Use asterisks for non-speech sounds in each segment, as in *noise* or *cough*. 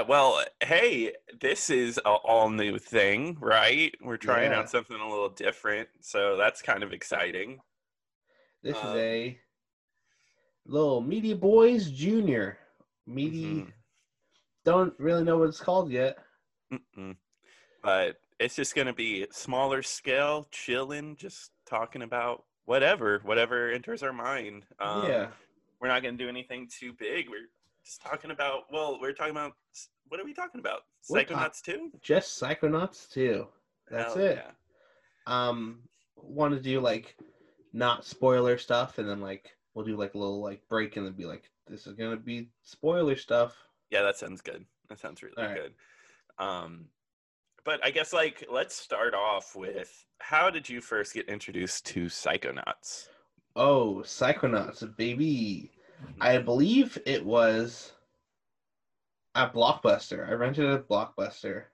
Yeah, well, hey, this is a all new thing, right? We're trying Yeah. out something a little different, so that's kind of exciting. This Um, is a little Media Boys Junior. Meaty. Mhm. Don't really know what it's called yet. Mm-mm. But it's just going to be smaller scale, chilling, just talking about whatever, whatever enters our mind. Um, yeah. We're not going to do anything too big. We're just talking about, well, we're talking about, what are we talking about? Psychonauts 2? Just Psychonauts too. That's Hell it. yeah. Um, want to do like not spoiler stuff, and then like we'll do like a little like break, and then be like, this is gonna be spoiler stuff. Yeah, that sounds good. That sounds really All right. good. Um, but I guess like let's start off with how did you first get introduced to Psychonauts? Oh, Psychonauts, baby! I believe it was at Blockbuster. I rented it at Blockbuster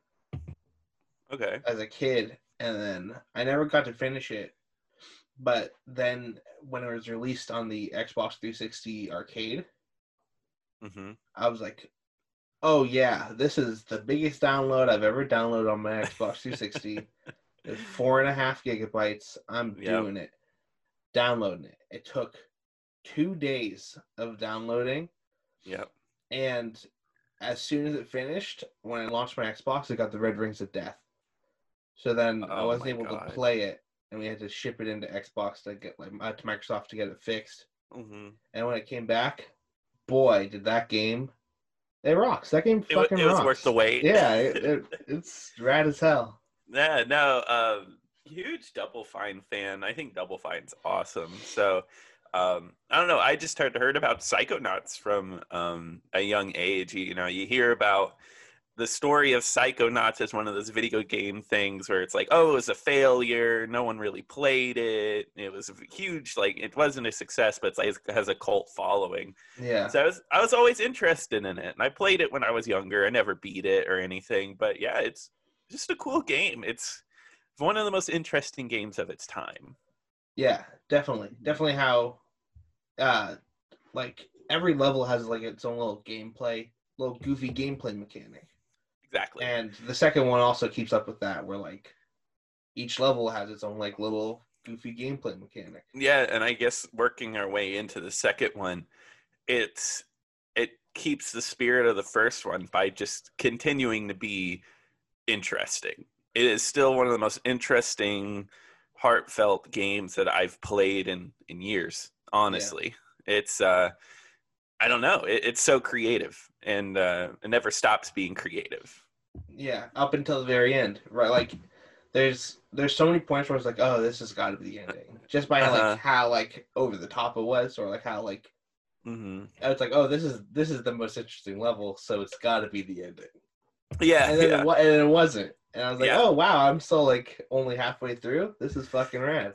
Okay. as a kid, and then I never got to finish it. But then when it was released on the Xbox 360 arcade, hmm I was like, "Oh yeah, this is the biggest download I've ever downloaded on my Xbox *laughs* 360. it's four and a half gigabytes. I'm Yep. doing it, downloading it. It took two days of downloading, Yep. and as soon as it finished, when I launched my Xbox, it got the red rings of death. So then I Oh wasn't able God. to play it, and we had to ship it into Xbox to get like uh, to Microsoft to get it fixed. hmm And when it came back, boy, did that game it rocks. That game It, fucking it was rocks. worth the wait. Yeah, it, *laughs* it, it's rad as hell. yeah. No. Um, huge Double Fine fan. I think Double Fine's awesome. So. Um, I don't know. I just heard heard about Psychonauts from um, a young age. You, you know, you hear about the story of Psychonauts as one of those video game things where it's like, oh, it was a failure. No one really played it. It was huge. Like it wasn't a success, but it's like it has a cult following. Yeah. So I was I was always interested in it, and I played it when I was younger. I never beat it or anything, but yeah, it's just a cool game. It's one of the most interesting games of its time. Yeah, definitely. Definitely how uh like every level has like its own little gameplay, little goofy gameplay mechanic. Exactly. And the second one also keeps up with that where like each level has its own like little goofy gameplay mechanic. Yeah, and I guess working our way into the second one, it's it keeps the spirit of the first one by just continuing to be interesting. It is still one of the most interesting, heartfelt games that I've played in in years. Honestly, it's uh, I don't know, it, it's so creative, and uh, it never stops being creative. Yeah, up until the very end. Right like there's there's so many points where it's like, oh, this has got to be the ending. Just by Uh-huh. like how like over the top it was or like how like mm-hmm. it's like, oh, this is this is the most interesting level, so it's got to be the ending. Yeah, and then yeah. it, and it wasn't. And I was like, Yeah. oh wow, I'm still like only halfway through. This is fucking rad.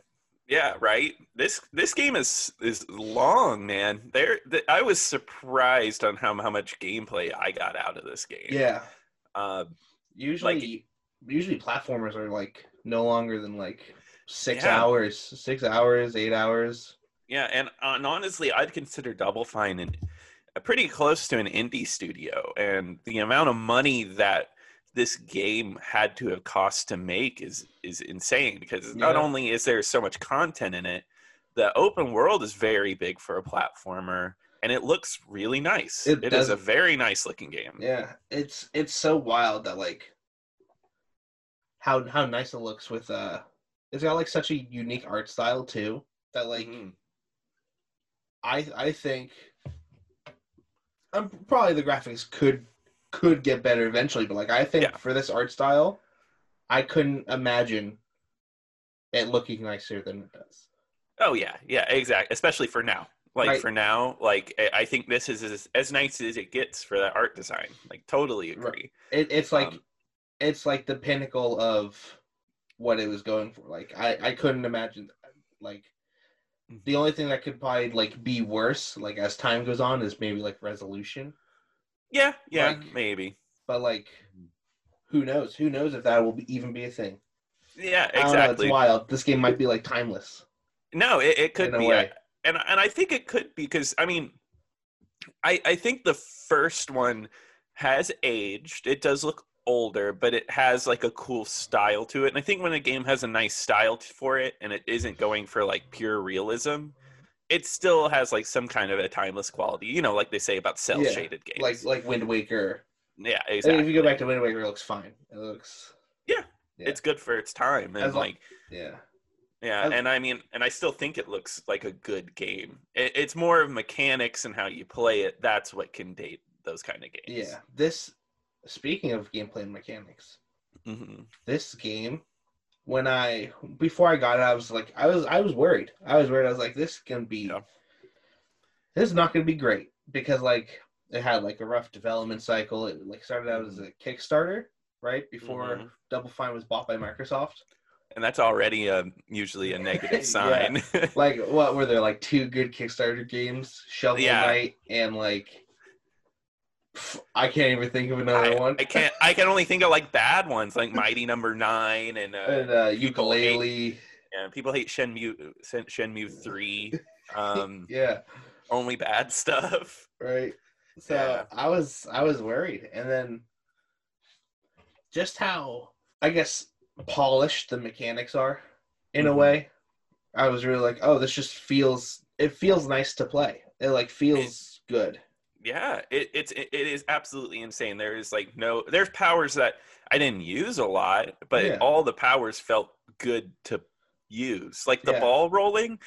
Yeah, right. This this game is is long, man. There, th- I was surprised on how how much gameplay I got out of this game. Yeah. Uh, Usually, usually platformers are like no longer than like six Yeah. hours, six hours, eight hours. yeah, and, and honestly, I'd consider Double Fine an, a pretty close to an indie studio, and the amount of money that this game had to have cost to make is is insane because not only is there so much content in it, the open world is very big for a platformer. And it looks really nice. It it is a very nice looking game. Yeah, it's it's so wild that like how how nice it looks with uh, it's got like such a unique art style too. That like Mhm. I I think um, probably the graphics could could get better eventually, but like I think Yeah. for this art style, I couldn't imagine it looking nicer than it does. Oh yeah, yeah, exactly. Especially for now. Like Right. for now, like I- think this is as, as nice as it gets for that art design. Like totally agree. It, it's like Um, it's like the pinnacle of what it was going for. Like I I couldn't imagine like Mhm. the only thing that could probably like be worse like as time goes on is maybe like resolution. Yeah, yeah, Like- maybe. But like who knows? Who knows if that will be, even be a thing? Yeah, don't know, exactly. it's wild. This game might be like timeless. No, it, it could In a be, and and I think it could be because I mean, I I think the first one has aged. It does look older, but it has like a cool style to it. And I think when a game has a nice style for it and it isn't going for like pure realism, it still has like some kind of a timeless quality. You know, like they say about cell Yeah, shaded games. Like like Wind Waker. yeah, exactly. And if you go back to Wind Waker, it looks fine. It looks yeah. it's good for its time and long- like yeah. yeah, and I mean, and I still think it looks like a good game. It, it's more of mechanics and how you play it. That's what can date those kind of games. Yeah. This speaking of gameplay and mechanics, hmm this game when I before I got it, I was like I was I was worried. I was worried. I was like, this can be Yeah. this is not gonna be great because like it had like a rough development cycle. It like started out as a Kickstarter, right? Before Mhm. Double Fine was bought by Microsoft. And that's already a, usually a negative *laughs* sign. *laughs* Like what were there like two good Kickstarter games? Shovel Yeah. Knight and like I can't even think of another I, one. I can't. I can only think of like bad ones, like Mighty Number Nine, and, uh, and uh, people hate- Yooka-Laylee. yeah, people hate Shenmue. Shenmue Three. *laughs* Um, Yeah. only bad *laughs* stuff. right so Yeah. i was i was worried and then just how i guess polished the mechanics are in a Mhm. way i was really like oh this just feels it feels nice to play it like feels good Yeah, it, it's it, it is absolutely insane. There is like no there's powers that I didn't use a lot, but Yeah. all the powers felt good to use. Like the Yeah. ball rolling,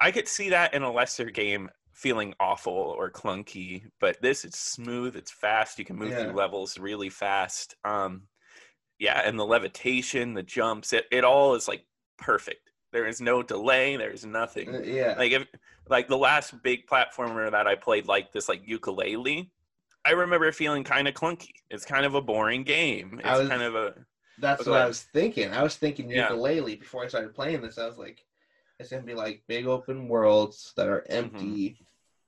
I could see that in a lesser game feeling awful or clunky, but this is smooth, it's fast, you can move Yeah. through levels really fast. Um yeah, and the levitation, the jumps, it, it all is like perfect. There is no delay, there's nothing Uh, yeah like if like the last big platformer that I played like this like Yooka-Laylee, I remember feeling kind of clunky. It's kind of a boring game. It's was- kind of a that's what i was thinking i was thinking Yeah. Yooka-Laylee before i started playing this i was like it's gonna be like big open worlds that are empty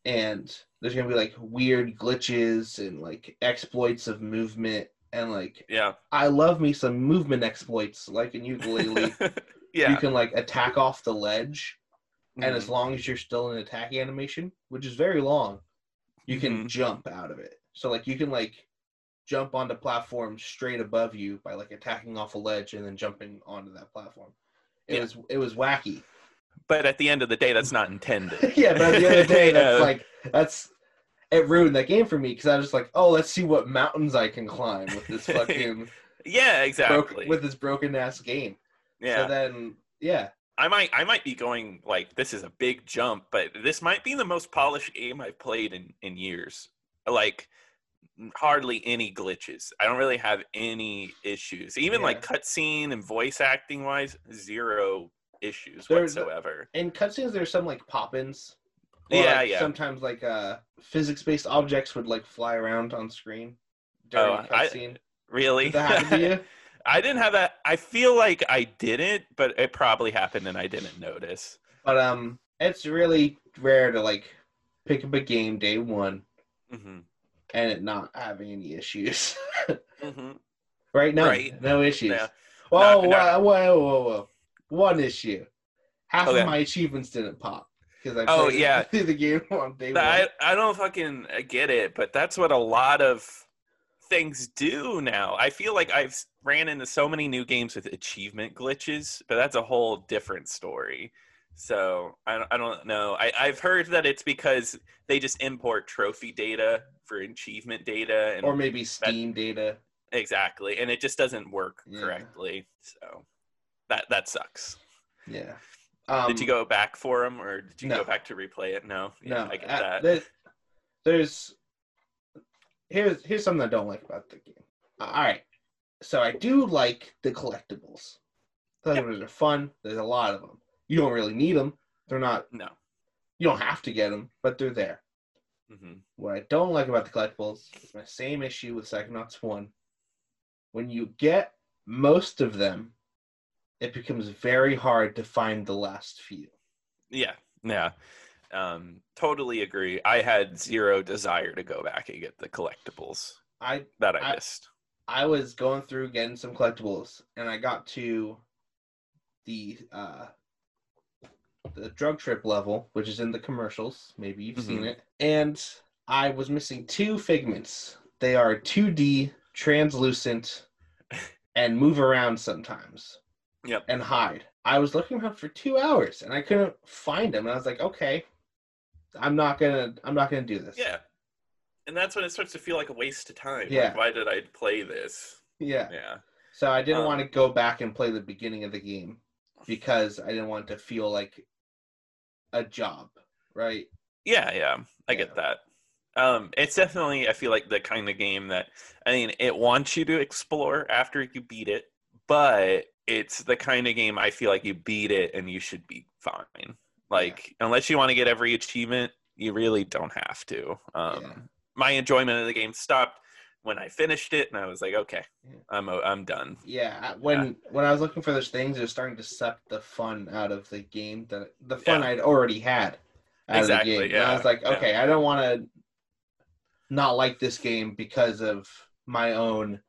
and there's gonna be like weird glitches and like exploits of movement and like yeah. I love me some movement exploits like in Yooka-Laylee. *laughs* yeah. You can like attack off the ledge, and as Mhm. long as you're still in attack animation, which is very long, you can Mhm. jump out of it. So like you can like jump onto platforms straight above you by like attacking off a ledge and then jumping onto that platform. It Yeah. was it was wacky. but at the end of the day, that's not intended. *laughs* yeah, but at the end of the day, *laughs* that's Yeah. like that's it ruined that game for me because I was like, oh, let's see what mountains I can climb with this *laughs* fucking yeah, broke, exactly. with this broken ass game. Yeah. So then, yeah, I might I might be going like this is a big jump, but this might be the most polished game I've played in in years. Like hardly any glitches. I don't really have any issues. Even like cutscene and voice acting wise, zero issues There's- whatsoever. in cutscenes there's some like pop-ins. Yeah, like, yeah. Sometimes like uh physics-based objects would like fly around on screen during Oh, a I- cutscene. Really? Did that happen to you? *laughs* I didn't have that. I feel like I didn't, but it probably happened and I didn't notice. But um, it's really rare to like pick up a game day one hmm and it not having any issues. *laughs* hmm right? No, Right. no issues. Yeah. Whoa, No, no. whoa, whoa, whoa, whoa! One issue. Half Okay. of my achievements didn't pop because I Oh, yeah. through *laughs* the game on day one. I I don't fucking get it, but that's what a lot of things do now. I feel like I've ran into so many new games with achievement glitches, but that's a whole different story. So I don't, I don't know. I, I've heard that it's because they just import trophy data for achievement data, and or maybe Steam data. exactly, and it just doesn't work Yeah. correctly. So that that sucks. Yeah. Um, did you go back for them, or did you no. go back to replay it? No, Yeah, No, I get that. there- there's here's here's something I don't like about the game. All right, so I do like the collectibles. Collectibles are fun. There's a lot of them. You don't really need them. They're not. no. You don't have to get them, but they're there. hmm What I don't like about the collectibles is my same issue with Psychonauts 1. When you get most of them, it becomes very hard to find the last few. Yeah, yeah. Um, totally agree. I had zero desire to go back and get the collectibles I that I, I- missed. I was going through getting some collectibles and I got to the uh the drug trip level, which is in the commercials. Maybe you've seen Mhm. it. And I was missing two figments they are 2D, translucent, *laughs* and move around sometimes Yep. and hide. I was looking around for two hours and I couldn't find them. And I was like, okay, I'm not gonna, I'm not gonna do this. Yeah. And that's when it starts to feel like a waste of time. Yeah. Like, why did I play this? Yeah. Yeah. So I didn't Um, want to go back and play the beginning of the game because I didn't want to feel like a job, right? Yeah, yeah. I Yeah. get that. Um, it's definitely I feel like the kind of game that I mean it wants you to explore after you beat it, but it's the kind of game I feel like you beat it and you should be fine. Like unless you want to get every achievement, you really don't have to. Um, Yeah. My enjoyment of the game stopped when I finished it, and I was like, okay, Yeah. I'm I'm done. Yeah. When when I was looking for those things, it was starting to suck the fun out of the game that the fun Yeah. I'd already had Exactly, the game. And I was like, yeah. okay, I don't want to not like this game because of my own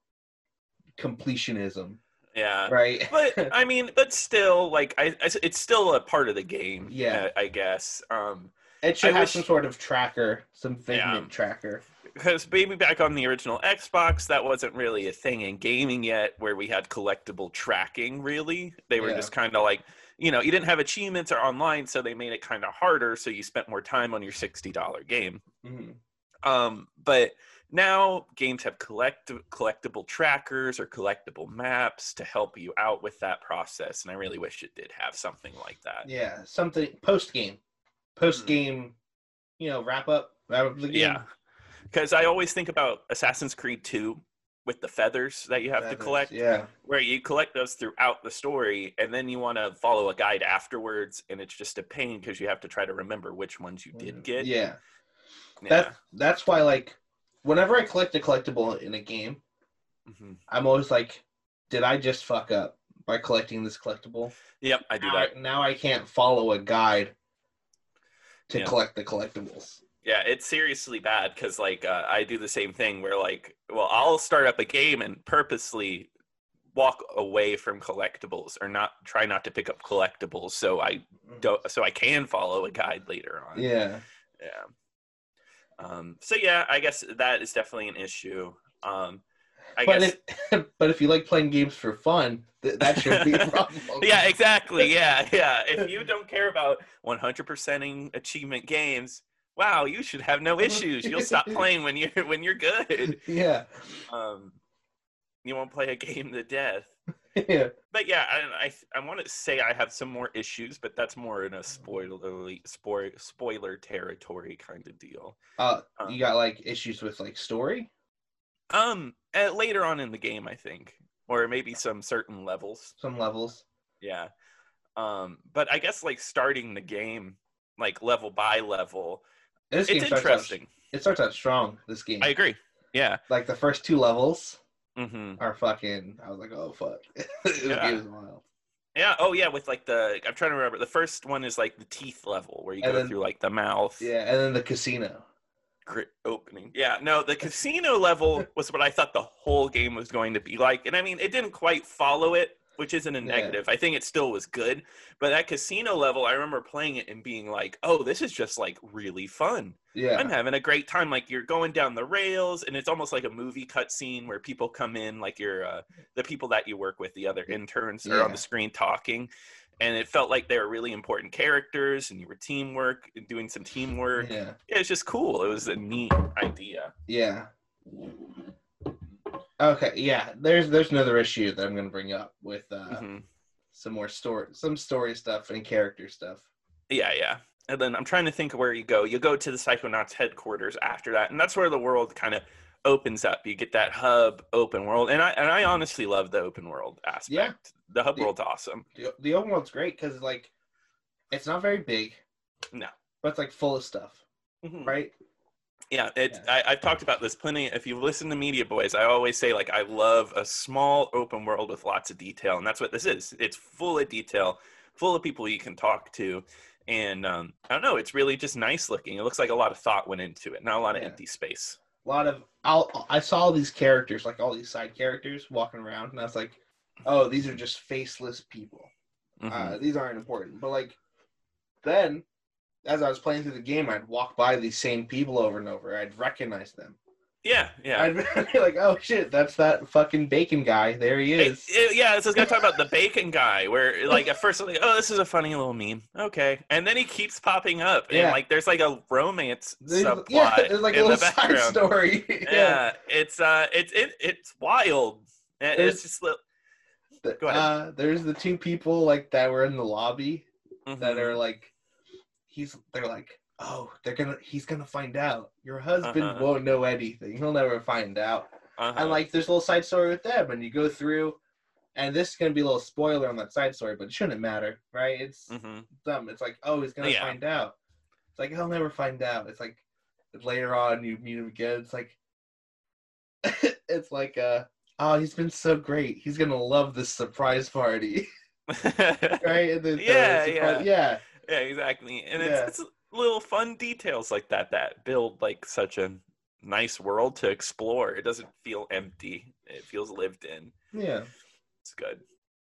completionism, Yeah. right? but *laughs* I mean, but still, like, I, I- it's still a part of the game. Yeah. I, I guess. Um, it should I have wish- some sort of tracker, some Yeah. tracker. because maybe back on the original Xbox, that wasn't really a thing in gaming yet, where we had collectible tracking. Really, they were Yeah. just kind of like, you know, you didn't have achievements or online, so they made it kind of harder. So you spent more time on your sixty dollar game. Mhm. Um, but now games have collect collectible trackers or collectible maps to help you out with that process, and I really wish it did have something like that. Yeah, something post game, post game, you know, wrap up, wrap up the game. Yeah, because I always think about Assassin's Creed 2 with the feathers that you have to collect, Yeah, where you collect those throughout the story, and then you want to follow a guide afterwards, and it's just a pain because you have to try to remember which ones you did get. Mm, Yeah, Yeah. that that's why like whenever I collect a collectible in a game, Mhm. I'm always like, did I just fuck up by collecting this collectible? Yep, I do now, that. I, now I can't follow a guide to Yeah. collect the collectibles. Yeah, it's seriously bad because like uh, I do the same thing where like, well, I'll start up a game and purposely walk away from collectibles or not try not to pick up collectibles so I don't so I can follow a guide later on. Yeah, Yeah. Um, so yeah, I guess that is definitely an issue. Um, I but guess. if *laughs* but if you like playing games for fun, th- that should be a *laughs* problem. yeah, exactly. Yeah, yeah. If you don't care about 100%ing achievement games, wow, you should have no issues. You'll stop *laughs* playing when you're when you're good. yeah, Um, you won't play a game to death. *laughs* yeah. But yeah, I I, I want to say I have some more issues, but that's more in a spoiler spoil, spoiler territory kind of deal. Uh, Um, you got like issues with like story. Um, uh, later on in the game, I think, or maybe some certain levels. some levels. Yeah. Um, but I guess like starting the game, like level by level, This it's starts out- interesting. it starts out strong. This game, I agree. Yeah. like the first two levels hmm are fucking. I was like, oh fuck, *laughs* this Yeah. is wild. Yeah. Oh, yeah. With like the, I'm trying to remember. The first one is like the teeth level where you And go then- through like the mouth. Yeah, and then the casino. Great opening. Yeah, no, the casino level was what I thought the whole game was going to be like. And I mean, it didn't quite follow it, which isn't a Yeah. negative. I think it still was good. But at casino level, I remember playing it and being like, oh, this is just like really fun. Yeah, I'm having a great time. Like you're going down the rails, and it's almost like a movie cutscene where people come in, like you're uh, the people that you work with, the other interns, are on the screen talking. And it felt like they were really important characters, and you were teamwork, doing some teamwork yeah, yeah, it's just cool. It was a neat idea. yeah. Okay, yeah. There's there's another issue that I'm gonna bring up with uh, Mhm. some more story, some story stuff and character stuff. Yeah, yeah. And then I'm trying to think of where you go. You go to the Psychonauts headquarters after that, and that's where the world kind of opens up. You get that hub open world, and I and I honestly love the open world aspect. Yeah. The hub Yeah. world's awesome. The, the open world's great because like, it's not very big. No. but it's like full of stuff, Mhm. right? Yeah, it, Yeah. I, I've talked about this plenty. If you listen to Media Boys, I always say like I love a small open world with lots of detail, and that's what this is. It's full of detail, full of people you can talk to, and um, I don't know. It's really just nice looking. It looks like a lot of thought went into it, not a lot of Yeah. empty space. A lot of I'll, I saw these characters, like all these side characters, walking around, and I was like, oh, these are just faceless people. Mhm. Uh, these aren't important. But like, then as I was playing through the game, I'd walk by these same people over and over. I'd recognize them. Yeah, yeah. I'd *laughs* be like, oh shit, that's that fucking bacon guy. There he is. it- yeah, this is gonna talk about the bacon guy, where like at first I'm like, oh, this is a funny little meme, okay, and then he keeps popping up, and Yeah. like there's like a romance There's- subplot yeah, *laughs* there's like a little side story. *laughs* Yeah. it's uh, it's it, it's wild. It's just The- Go ahead. Uh, there's the two people like that were in the lobby that mhm. are like, he's. They're like, oh, they're gonna. He's gonna find out. Your husband Uh-huh. won't know anything. He'll never find out. Uh-huh. And like, there's a little side story with them, and you go through. And this is gonna be a little spoiler on that side story, but it shouldn't matter, right? It's Mhm. them. It's like, oh, he's gonna Yeah. find out. It's like he'll never find out. It's like later on you meet him again. It's like *laughs* it's like uh oh he's been so great. He's gonna love this surprise party. *laughs* *laughs* right? And then, uh, Yeah, surprise- yeah. yeah. Yeah, exactly. And Yeah. it's, it's little fun details like that that build like such a nice world to explore. It doesn't feel empty. It feels lived in. Yeah. It's good.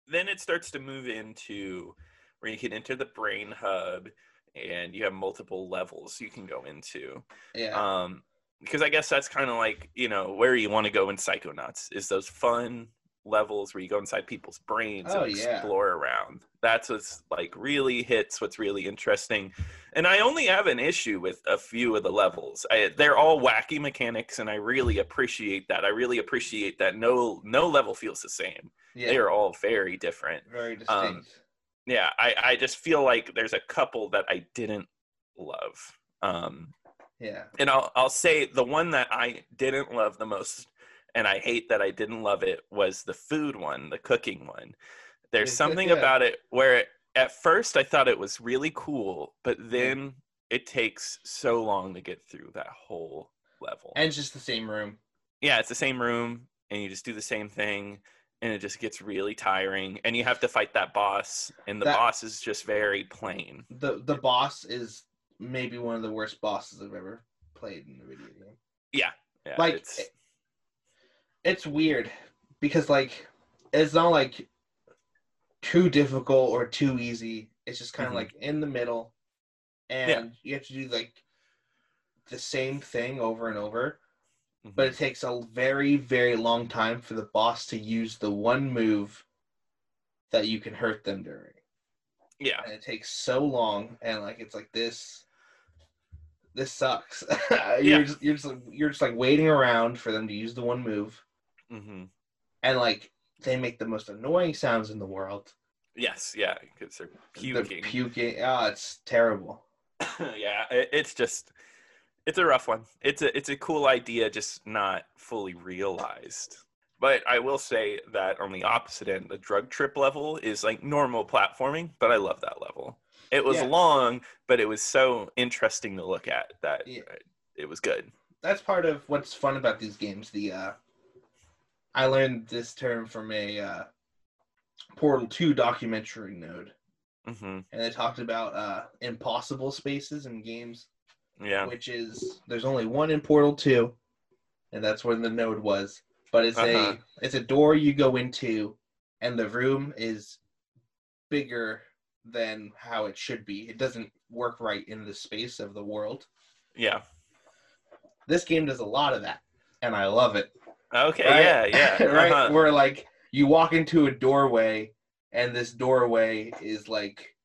Then it starts to move into where you can enter the brain hub and you have multiple levels you can go into. Yeah. Um because I guess that's kind of like, you know, where you want to go in Psychonauts is those fun levels where you go inside people's brains Oh, and yeah. explore around. That's what's like really hits what's really interesting. And I only have an issue with a few of the levels. I, they're all wacky mechanics and I really appreciate that. I really appreciate that no no level feels the same. yeah. They are all very different. very distinct. um, Yeah, I I just feel like there's a couple that I didn't love. Um yeah. and I'll I'll say the one that I didn't love the most, and I hate that I didn't love it was the food one, the cooking one. There's something yeah. about it where it, at first I thought it was really cool, but mm. then it takes so long to get through that whole level. And it's just the same room. yeah, it's the same room, and you just do the same thing, and it just gets really tiring. And you have to fight that boss, and the That- boss is just very plain. The the boss is maybe one of the worst bosses I've ever played in a video game. Yeah, yeah, Like, it's It's weird because like it's not like too difficult or too easy. It's just kind of Mhm. like in the middle, and you have to do like the same thing over and over. But it takes a very very long time for the boss to use the one move that you can hurt them during, yeah, and it takes so long. And like it's like this. This sucks. *laughs* you're Yeah. just you're just you're just like waiting around for them to use the one move. Hmm and like they make the most annoying sounds in the world. yes, yeah, because they're They're puking. puking. Ah, it's terrible. *laughs* yeah, it, it's just it's a rough one. It's a it's a cool idea, just not fully realized. But I will say that on the opposite end, the drug trip level is like normal platforming, but I love that level. It was Yeah. long, but it was so interesting to look at that Yeah. it was good. That's part of what's fun about these games. The uh, I learned this term from a uh, Portal Two documentary node, hmm and they talked about uh, impossible spaces in games, Yeah, which is there's only one in Portal Two, and that's where the node was. But it's Uh-huh. a it's a door you go into, and the room is bigger than how it should be. It doesn't work right in the space of the world. yeah. This game does a lot of that, and I love it. Okay, Right? yeah, yeah. *laughs* right? uh-huh. Where like you walk into a doorway, and this doorway is like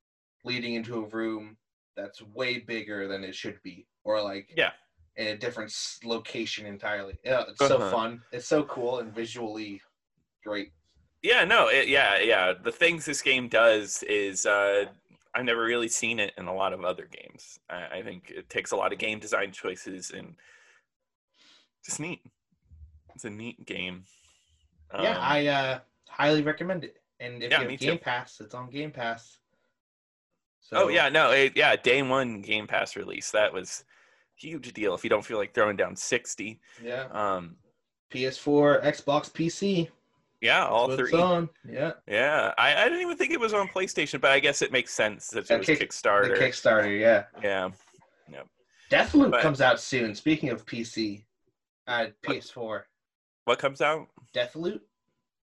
leading into a room that's way bigger than it should be, or like Yeah. in a different location entirely. Yeah, it's so Uh-huh. fun. It's so cool and visually great. Yeah, no, it, yeah, yeah. The things this game does is uh, I've never really seen it in a lot of other games. I, I think it takes a lot of game design choices and just neat. It's a neat game. yeah, Um, I uh, highly recommend it. And if Yeah, you have too. Game Pass, it's on Game Pass. So, oh yeah, no, it, yeah. Day one Game Pass release that was huge deal. If you don't feel like throwing down sixty, yeah. um, PS4, Xbox, PC. yeah, all That's three. on. Yeah. Yeah, I, I didn't even think it was on PlayStation, but I guess it makes sense that it was kick- Kickstarter. The Kickstarter, yeah. yeah, Yep. Deathloop But- comes out soon. Speaking of PC, uh, PS4. What comes out? Deathloop.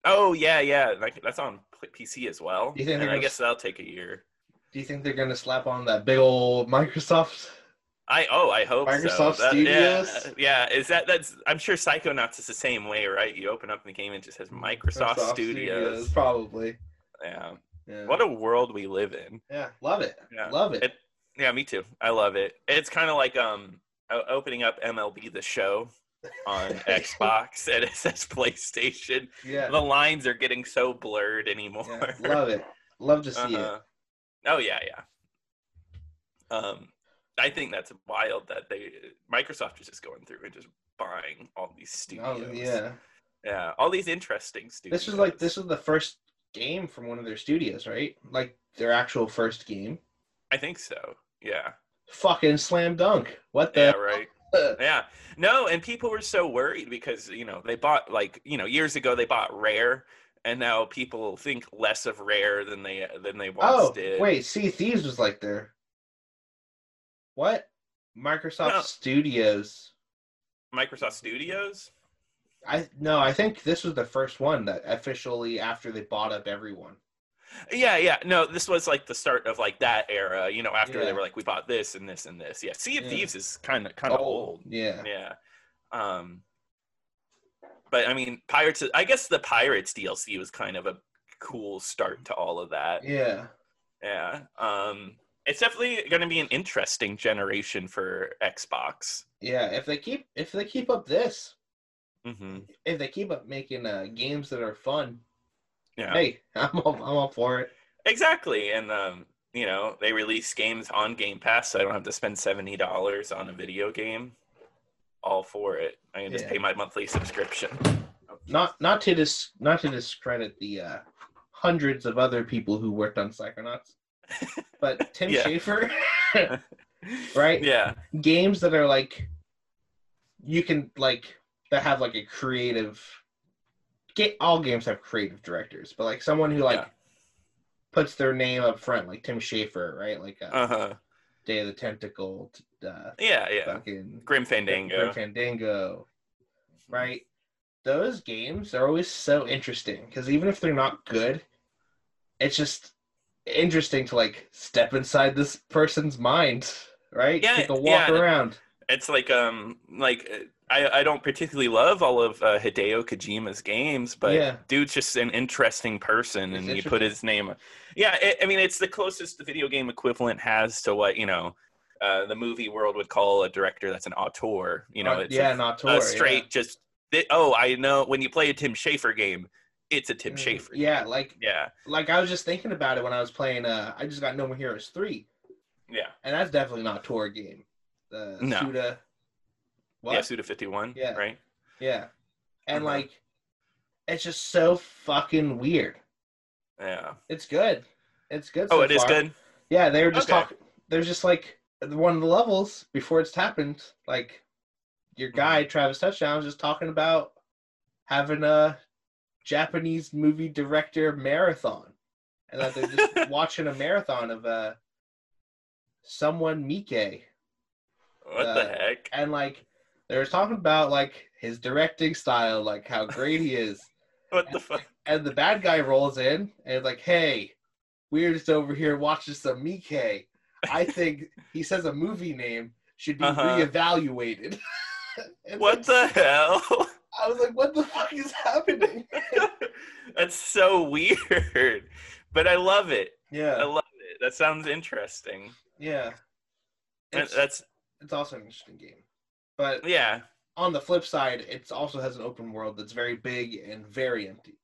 Oh yeah, yeah. Like that's on PC as well. You think and I guess that'll take a year. Do you think they're gonna slap on that big old Microsoft I oh I hope so. Microsoft That- Studios? Yeah, yeah, is that that's I'm sure Psychonauts is the same way, right? You open up the game and it just says Microsoft, Studios. probably. Yeah. Yeah. What a world we live in. yeah, love it. Yeah. Love it. It- Yeah, me too. I love it. It's kind of like um opening up MLB the show on *laughs* Xbox and it says PlayStation. yeah, The lines are getting so blurred anymore. yeah, *laughs* love it. Love to see it. Uh-huh. Oh yeah, yeah. Um, I think that's wild that they Microsoft is just going through and just buying all these studios. Oh, yeah. yeah, all these interesting studios. This is like this is the first game from one of their studios, right? Like their actual first game. I think so. Yeah. Fucking slam dunk. What Yeah. the? Right. *laughs* Yeah. No, and people were so worried because you know they bought like you know years ago they bought Rare, and now people think less of Rare than they than they once oh, did. wait. see Thieves was like their. What? Microsoft No. Studios. Microsoft Studios. I no, I think this was the first one that officially after they bought up everyone. Yeah, yeah. No, this was like the start of like that era. You know, after Yeah. they were like, we bought this and this and this. Yeah, Sea of Yeah. Thieves is kind of kind of old. Yeah. Yeah. Um. But I mean, Pirates. I guess the Pirates DLC was kind of a cool start to all of that. Yeah. Yeah. Um. It's definitely going to be an interesting generation for Xbox. Yeah. If they keep if they keep up this, hmm if they keep up making uh, games that are fun, Yeah. hey, *laughs* I'm all, I'm all for it. Exactly. And um, you know, they release games on Game Pass, so I don't have to spend seventy dollars on a video game. All for it. I can just Yeah. pay my monthly subscription. Not not to dis not to discredit the uh, hundreds of other people who worked on Psychonauts, *laughs* but Tim Yeah. Schafer, *laughs* right? Yeah. Games that are like you can like that have like a creative. Get all games have creative directors, but like someone who like Yeah. puts their name up front, like Tim Schafer, right? Like uh, Uh huh. Day of the Tentacle, uh, Yeah. Yeah. fucking Grim Fandango. Grim Fandango, right? Those games are always so interesting because even if they're not good, it's just interesting to like step inside this person's mind, right? Yeah, Take a walk yeah. around. It's like um like uh, I I don't particularly love all of uh, Hideo Kojima's games, but Yeah. dude's just an interesting person, He's and you put his name. Yeah, it, I mean it's the closest the video game equivalent has to what you know. Uh, the movie world would call a director that's an auteur. You know, Uh, it's yeah, a, not a Tor, straight just. thi- oh, I know. When you play a Tim Schafer game, it's a Tim yeah. Schafer. Mm, Yeah, like Yeah, like I was just thinking about it when I was playing. Uh, I just got No More Heroes three, yeah, and that's definitely not auteur game. The No. Suda. What? yeah. Suda Fifty One. Yeah. right. Yeah. And Uh-huh. like it's just so fucking weird. Yeah. It's good. It's good. Oh, so it is far. good. Yeah, they were just Okay. talking there's just like one of the levels before it's happened, like your guy, Mm-hmm. Travis Touchdown, was just talking about having a Japanese movie director marathon. And that they're just *laughs* watching a marathon of uh someone Miike. What Uh, the heck? And like they were talking about like his directing style, like how great he is. *laughs* What the fuck? And the bad guy rolls in and is like, "Hey, we're just over here watching some Miike. I *laughs* think he says a movie name should be Uh-huh. reevaluated." *laughs* And What like, the hell? I was like, "What the fuck is happening?" That's so weird. But I love it. Yeah. I love it. That sounds interesting. yeah. It's, That's it's also an interesting game, but yeah. on the flip side, it also has an open world that's very big and very empty.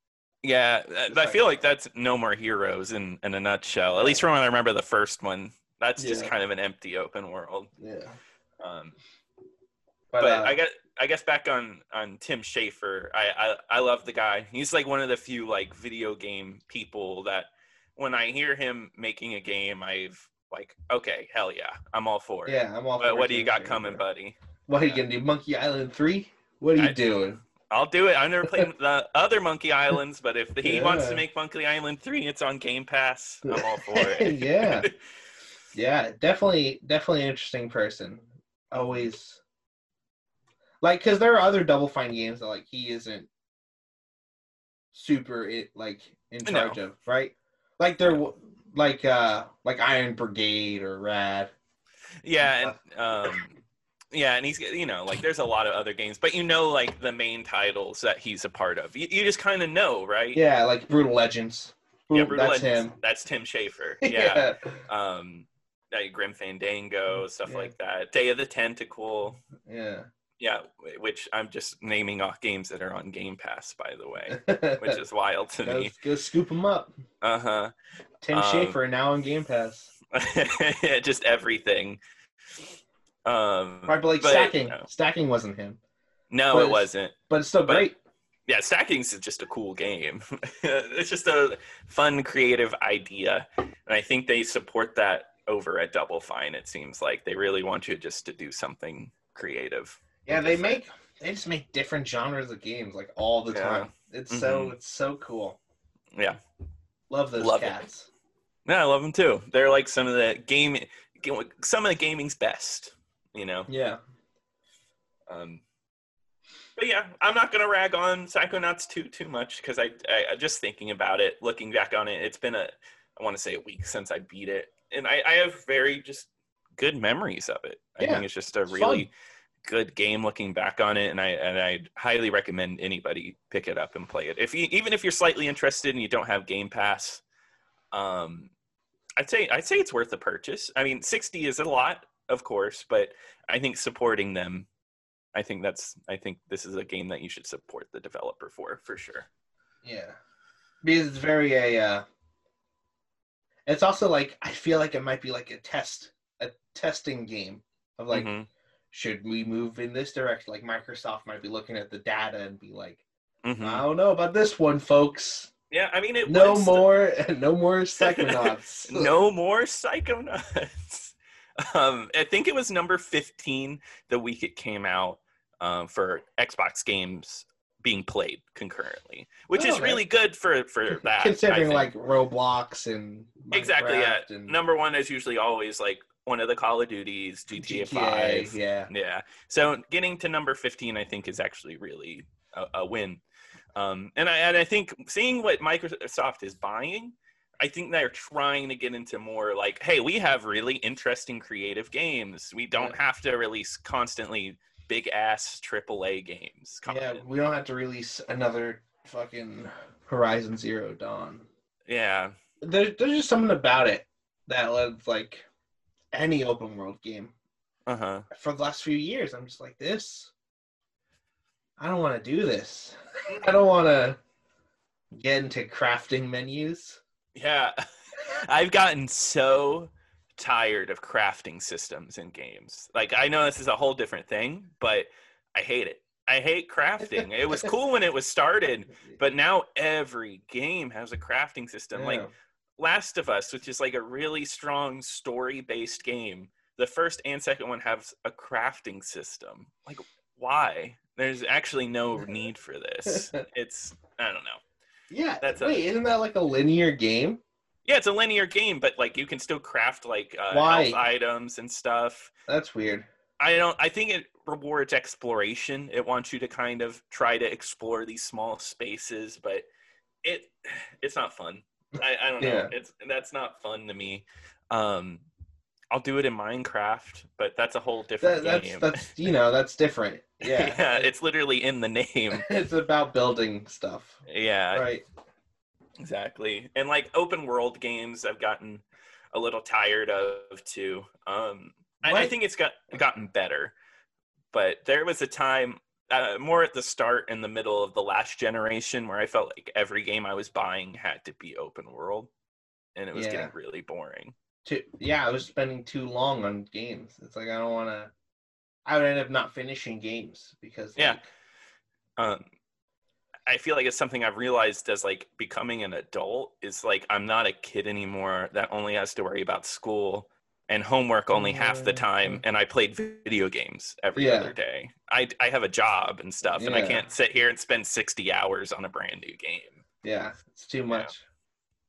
Yeah, uh, It's I feel like- that's No More Heroes in, in a nutshell. At least from when I remember the first one. That's just kind of an empty open world. Yeah, Um, but, but uh, I guess I guess back on on Tim Schafer, I, I I love the guy. He's like one of the few like video game people that when I hear him making a game, I've like okay, hell yeah, I'm all for it. yeah, I'm all. But what do you got coming, buddy? What are you gonna do? Monkey Island three? What are you I- doing? I'll do it. I've never played *laughs* the other Monkey Islands, but if he wants to make Monkey Island three, it's on Game Pass. I'm all for it. *laughs* Yeah. *laughs* Yeah, definitely, definitely an interesting person. Always, like, because there are other Double Fine games that like he isn't super it like in No. charge of, right? Like there, like uh, like Iron Brigade or Rad. yeah, and um, yeah, and he's you know like there's a lot of other games, but you know like the main titles that he's a part of. You, you just kind of know, right? Yeah, like Brutal Legends. Yeah, Brutal that's Legends, him. That's Tim Schafer. *laughs* Yeah. um, like Grim Fandango, stuff Yeah. like that. Day of the Tentacle. yeah. Yeah, which I'm just naming off games that are on Game Pass, by the way, *laughs* which is wild to go, me. go scoop them up. Uh huh. Tim Um, Schafer now on Game Pass. Yeah, *laughs* just everything. Um, Right, but like but, stacking, no. stacking wasn't him, no, but it wasn't. but it's still But- great. Yeah, stacking's is just a cool game. *laughs* it's just a fun, creative idea, and I think they support that over at Double Fine. It seems like they really want you just to do something creative. Yeah, they make they just make different genres of games like all the Yeah. time. It's so Mhm. it's so cool. Yeah. Love those Love cats. Yeah, I love them too. They're like some of the game, some of the gaming's best. You know. Yeah. Um, but yeah, I'm not gonna rag on Psychonauts too too much because I, I just thinking about it, looking back on it, it's been a I want to say a week since I beat it, and I, I have very just good memories of it. I Yeah, think it's just a it's really good game looking back on it, and I and I highly recommend anybody pick it up and play it. If you even if you're slightly interested and you don't have Game Pass, um, I'd say I'd say it's worth the purchase. I mean, sixty is a lot, of course, but I think supporting them, I think that's I think this is a game that you should support the developer for for sure. Yeah. Because it's very a uh it's also like I feel like it might be like a test a testing game of like Mhm. should we move in this direction? Like Microsoft might be looking at the data and be like, Mhm. I don't know about this one, folks. yeah, I mean it. No was- more *laughs* no more psychonauts. *laughs* no more Psychonauts. Um, I think it was number 15 the week it came out um, for Xbox games being played concurrently, which Oh, is really good for for that. Considering like Roblox and exactly, yeah. And Number one is usually always like one of the Call of Duties, GTA, Five. yeah. Yeah. So getting to number 15, I think, is actually really a, a win. Um, and I and I think seeing what Microsoft is buying, I think they're trying to get into more like, hey, we have really interesting creative games. We don't Yeah. have to release constantly big ass AAA games. Yeah, we don't have to release another fucking Horizon Zero Dawn. Yeah. There, there's just something about it that led like any open world game Uh huh. for the last few years. I'm just like this. I don't want to do this. *laughs* I don't want to get into crafting menus. Yeah. *laughs* I've gotten so tired of crafting systems in games. Like I know this is a whole different thing, but I hate it. I hate crafting. it was cool when it was started, but now every game has a crafting system. Like Last of Us, which is like a really strong story-based game. The first and second one have a crafting system. Like why? There's actually no *laughs* need for this. It's I don't know. Yeah. That's a- Wait, isn't that like a linear game? Yeah, it's a linear game, but like you can still craft like uh, health items and stuff. That's weird. I don't. I think it rewards exploration. It wants you to kind of try to explore these small spaces, but it it's not fun. I, I don't know. Yeah. It's that's not fun to me. Um, I'll do it in Minecraft, but that's a whole different That, that's game. that's you know that's different. Yeah. *laughs* yeah, it's literally in the name. *laughs* it's about building stuff. Yeah, Right. exactly. And like open world games, I've gotten a little tired of too. Um, I, I think it's got gotten better, but there was a time uh, more at the start in the middle of the last generation where I felt like every game I was buying had to be open world, and it was Yeah. getting really boring. Too, yeah, I was spending too long on games. It's like I don't want to. I would end up not finishing games because Yeah. like, um I feel like it's something I've realized as like becoming an adult is like I'm not a kid anymore that only has to worry about school and homework only half the time and I played video games every Yeah. other day. I I have a job and stuff and I can't sit here and spend 60 hours on a brand new game. yeah, it's too much,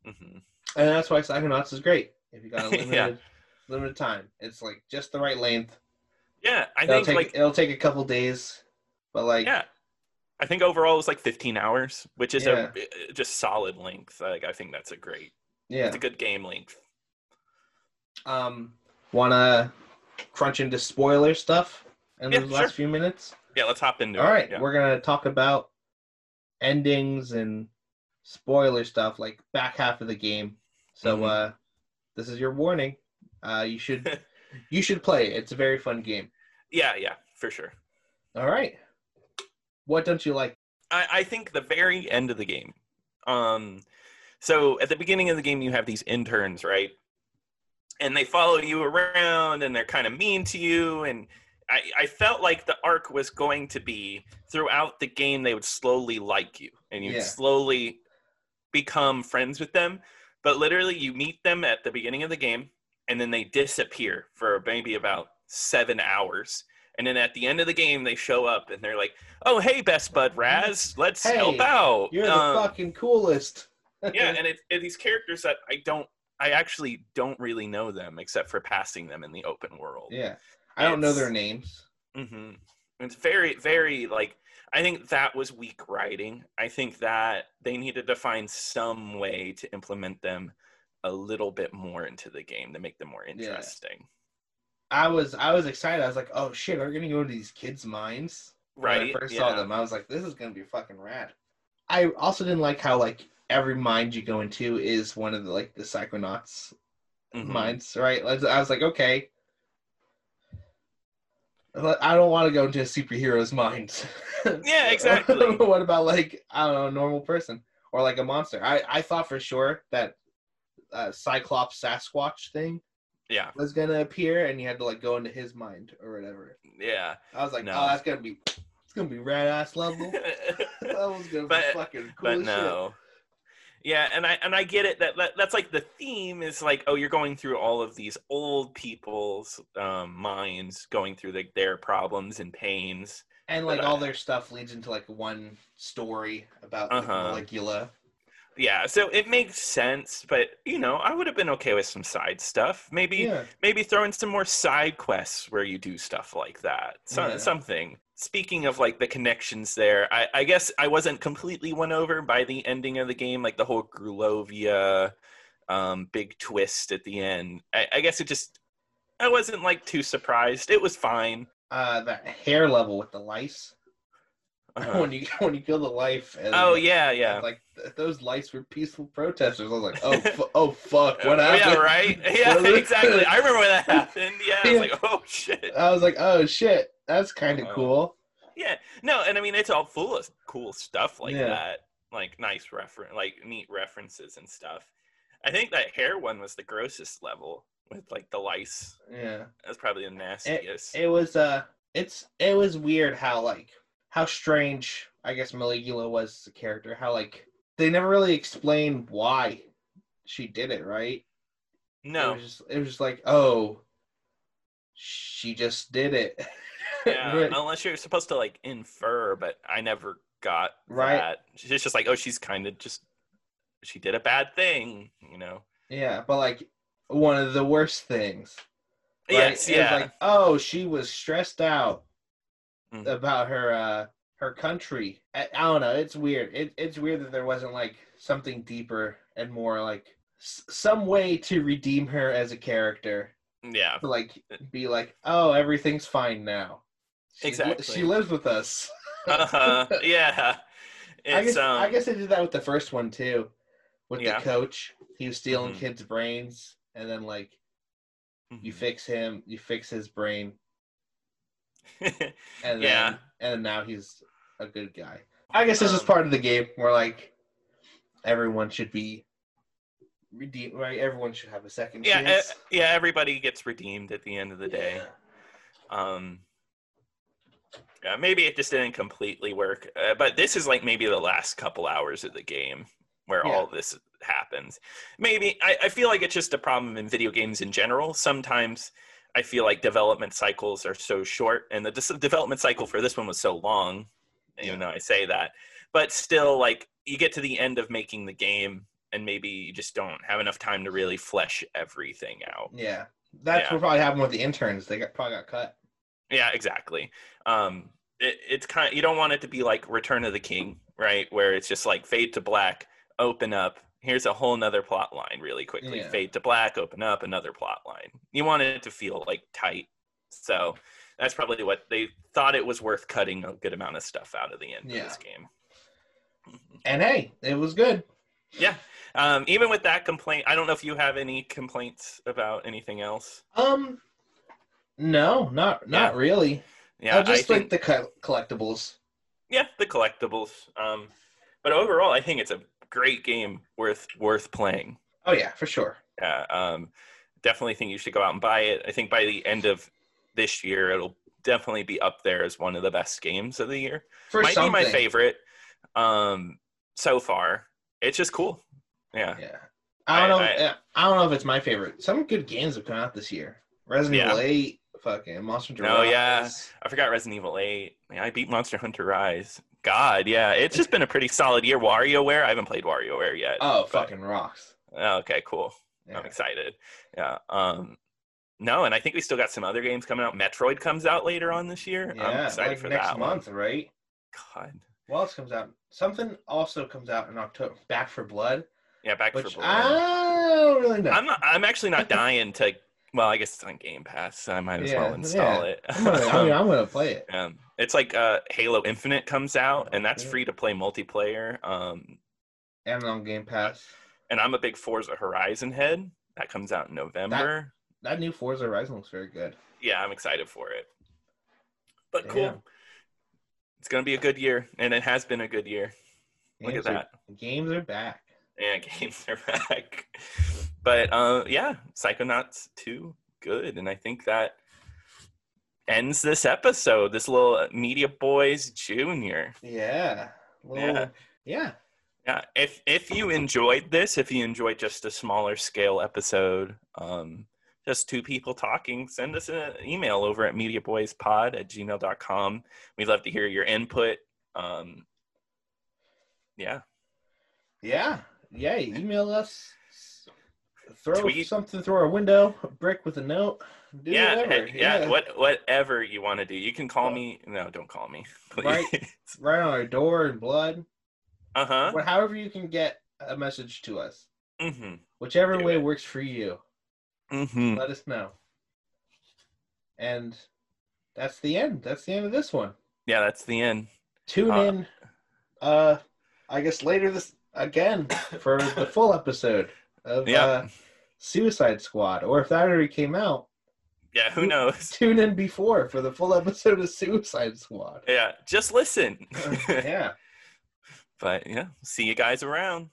hmm and that's why Psychonauts is great. If you got a *laughs* limited Yeah. limited time, it's like just the right length. Yeah, I It'll think take like it'll take a couple days, but like yeah. I think overall it was like 15 hours, which is Yeah. a just solid length. Like I think that's a great yeah. it's a good game length. Um, wanna crunch into spoiler stuff in Yeah, the sure. last few minutes? Yeah, let's hop into All it. right, Yeah. we're gonna talk about endings and spoiler stuff, like back half of the game. So, Mhm. uh, this is your warning. Uh, you should *laughs* you should play it. It's a very fun game. yeah, yeah, for sure. All right. What don't you like? I, I think the very end of the game. Um, so at the beginning of the game, you have these interns, right? And they follow you around, and they're kind of mean to you. And I, I felt like the arc was going to be throughout the game, they would slowly like you, and you'd Yeah. slowly become friends with them. But literally, you meet them at the beginning of the game, and then they disappear for maybe about seven hours. And then at the end of the game, they show up and they're like, "Oh, hey, best bud Raz, let's Hey, help out." You're the Um, fucking coolest. *laughs* yeah, and it's it, these characters that I don't, I actually don't really know them except for passing them in the open world. yeah. I don't know their names. hmm It's very, very like. I think that was weak writing. I think that they needed to find some way to implement them a little bit more into the game to make them more interesting. I was I was excited. I was like, oh shit, are we're gonna go into these kids' minds. When Right? I first yeah. saw them, I was like, this is gonna be fucking rad. I also didn't like how like every mind you go into is one of the like the psychonauts Mhm. minds, right? I was- I was like, okay. I don't want to go into a superhero's mind. *laughs* Yeah, exactly. *laughs* what about like I don't know, a normal person or like a monster? I I thought for sure that uh, Cyclops Sasquatch thing Yeah, was gonna appear, and you had to like go into his mind or whatever. yeah. I was like, No. oh, that's gonna be, it's gonna be rad ass level. *laughs* that was gonna But- be fucking cool. but no yeah and i and i get it that, that that's like the theme is like oh you're going through all of these old people's um, minds going through like their problems and pains. And like but all I- their stuff leads into like one story about Uh-huh. Maligula. Yeah so it makes sense but you know i would have been okay with some side stuff. Maybe Yeah, maybe throw in some more side quests where you do stuff like that. So, Yeah. something. Speaking of like the connections there I, I guess i wasn't completely won over by the ending of the game like the whole Grulovia um, big twist at the end. I, I guess it just i wasn't like too surprised. It was fine. Uh, that hair level with the lice. *laughs* Uh-huh. when you when you kill the life. And, oh yeah yeah Like those lights were peaceful protesters. I was like, oh, fu- *laughs* oh fuck, what happened? *laughs* yeah right yeah exactly i remember when that happened yeah i was Yeah. like oh shit I was like, oh shit, that's kind of Uh, cool. Yeah, no, and I mean it's all full of cool stuff like Yeah. that, like nice reference, like neat references and stuff. I think that hair one was the grossest level with like the lice. Yeah. That's probably the nastiest. it was uh it's it was weird how like how strange I guess Maligula was as a character. How like they never really explained why she did it, right? It no, was just, it was just like, oh, she just did it. *laughs* yeah, Right. unless you're supposed to like infer, but I never got Right. that. She's just like, oh, she's kind of just she did a bad thing, you know. yeah, but like one of the worst things. right? Yes, It yeah, like, oh, she was stressed out Mhm. about her uh her country. I, I don't know. It's weird. It, it's weird that there wasn't like something deeper and more like s- some way to redeem her as a character. yeah, To like be like, oh, everything's fine now. She's li- Exactly. She lives with us. uh-huh. *laughs* yeah. I guess um, I guess they did that with the first one too, with Yeah. the coach. He was stealing Mhm. kids' brains, and then like you mhm. fix him, you fix his brain, *laughs* and then Yeah. and now he's a good guy. I guess this is Um, part of the game where like everyone should be redeemed, right? Everyone should have a second yeah, chance. e- yeah. Everybody gets redeemed at the end of the day. Yeah. Um, yeah, maybe it just didn't completely work, uh, but this is like maybe the last couple hours of the game where Yeah. all this happens. Maybe I, I feel like it's just a problem in video games in general. Sometimes I feel like development cycles are so short, and the dis- development cycle for this one was so long. Even though I say that, but still, like you get to the end of making the game, and maybe you just don't have enough time to really flesh everything out. Yeah, that's Yeah. what probably happened with the interns. They got probably got cut. Yeah, exactly. Um, it, it's kind of, you don't want it to be like Return of the King, right? Where it's just like fade to black, open up. Here's a whole nother plot line really quickly. Yeah. Fade to black, open up another plot line. You want it to feel like tight. So that's probably what they thought it was worth cutting a good amount of stuff out of the end Yeah. of this game. And hey, it was good. Yeah. Um, even with that complaint, I don't know if you have any complaints about anything else. Um, no, not not Yeah. really. Yeah, I just I like think, the co- collectibles. yeah, the collectibles. Um, but overall, I think it's a great game worth worth playing. Oh yeah, for sure. Yeah, um, definitely think you should go out and buy it. I think by the end of this year, it'll definitely be up there as one of the best games of the year. For Might something. be my favorite um, so far. It's just cool. Yeah, Yeah. I don't I- know. I- I, I don't know if it's my favorite. Some good games have come out this year. Resident Yeah. Evil Eight, fucking Monster Hunter. Oh, yeah. I forgot Resident Evil 8. Yeah, I beat Monster Hunter Rise. God, yeah, it's just been a pretty solid year. WarioWare, I haven't played WarioWare yet. Oh, but- fucking rocks. Okay, cool. Yeah. I'm excited. Yeah. Um, no, and I think we still got some other games coming out. Metroid comes out later on this year. Yeah, I'm excited like for next that month, right? God. What else comes out? Something also comes out in October. Back 4 Blood, Yeah, Back 4 Blood. I don't really know. I'm not. I'm actually not *laughs* dying to. Well, I guess it's on Game Pass, so I might as well install yeah. it. I'm gonna, I mean, I'm gonna play it. *laughs* um, it's like uh, Halo Infinite comes out, and that's free to play multiplayer. Um, And on Game Pass. and I'm a big Forza Horizon head. That comes out in November. That new Forza Horizon looks very good. yeah, I'm excited for it. But cool. It's gonna be a good year, and it has been a good year. Look Games at are- that. games are back. Yeah, *laughs* games are back. But uh, yeah, Psychonauts 2, good. And I think that ends this episode, this little Media Boys Junior. Yeah. Little, Yeah. yeah. Yeah, if if you enjoyed this, if you enjoyed just a smaller scale episode, um, just two people talking, send us an email over at mediaboyspod at gmail.com. We'd love to hear your input. Um, yeah. Yeah. Yeah. Email us. Throw Tweet. something through our window, a brick with a note. Do yeah, whatever. hey, yeah, what whatever you want to do. You can call me. No, don't call me. *laughs* Please. Right. Right on our door in blood. Uh huh. However you can get a message to us. Mhm. Whichever Do way it. works for you. Mhm. Let us know. And that's the end. That's the end of this one. Yeah, that's the end. Tune Uh, in uh I guess later this again for the full episode of Yeah. uh Suicide Squad. Or if that already came out, Yeah, who knows? *laughs* tune in before for the full episode of Suicide Squad. Yeah, just listen. Uh, yeah. *laughs* but yeah, see you guys around.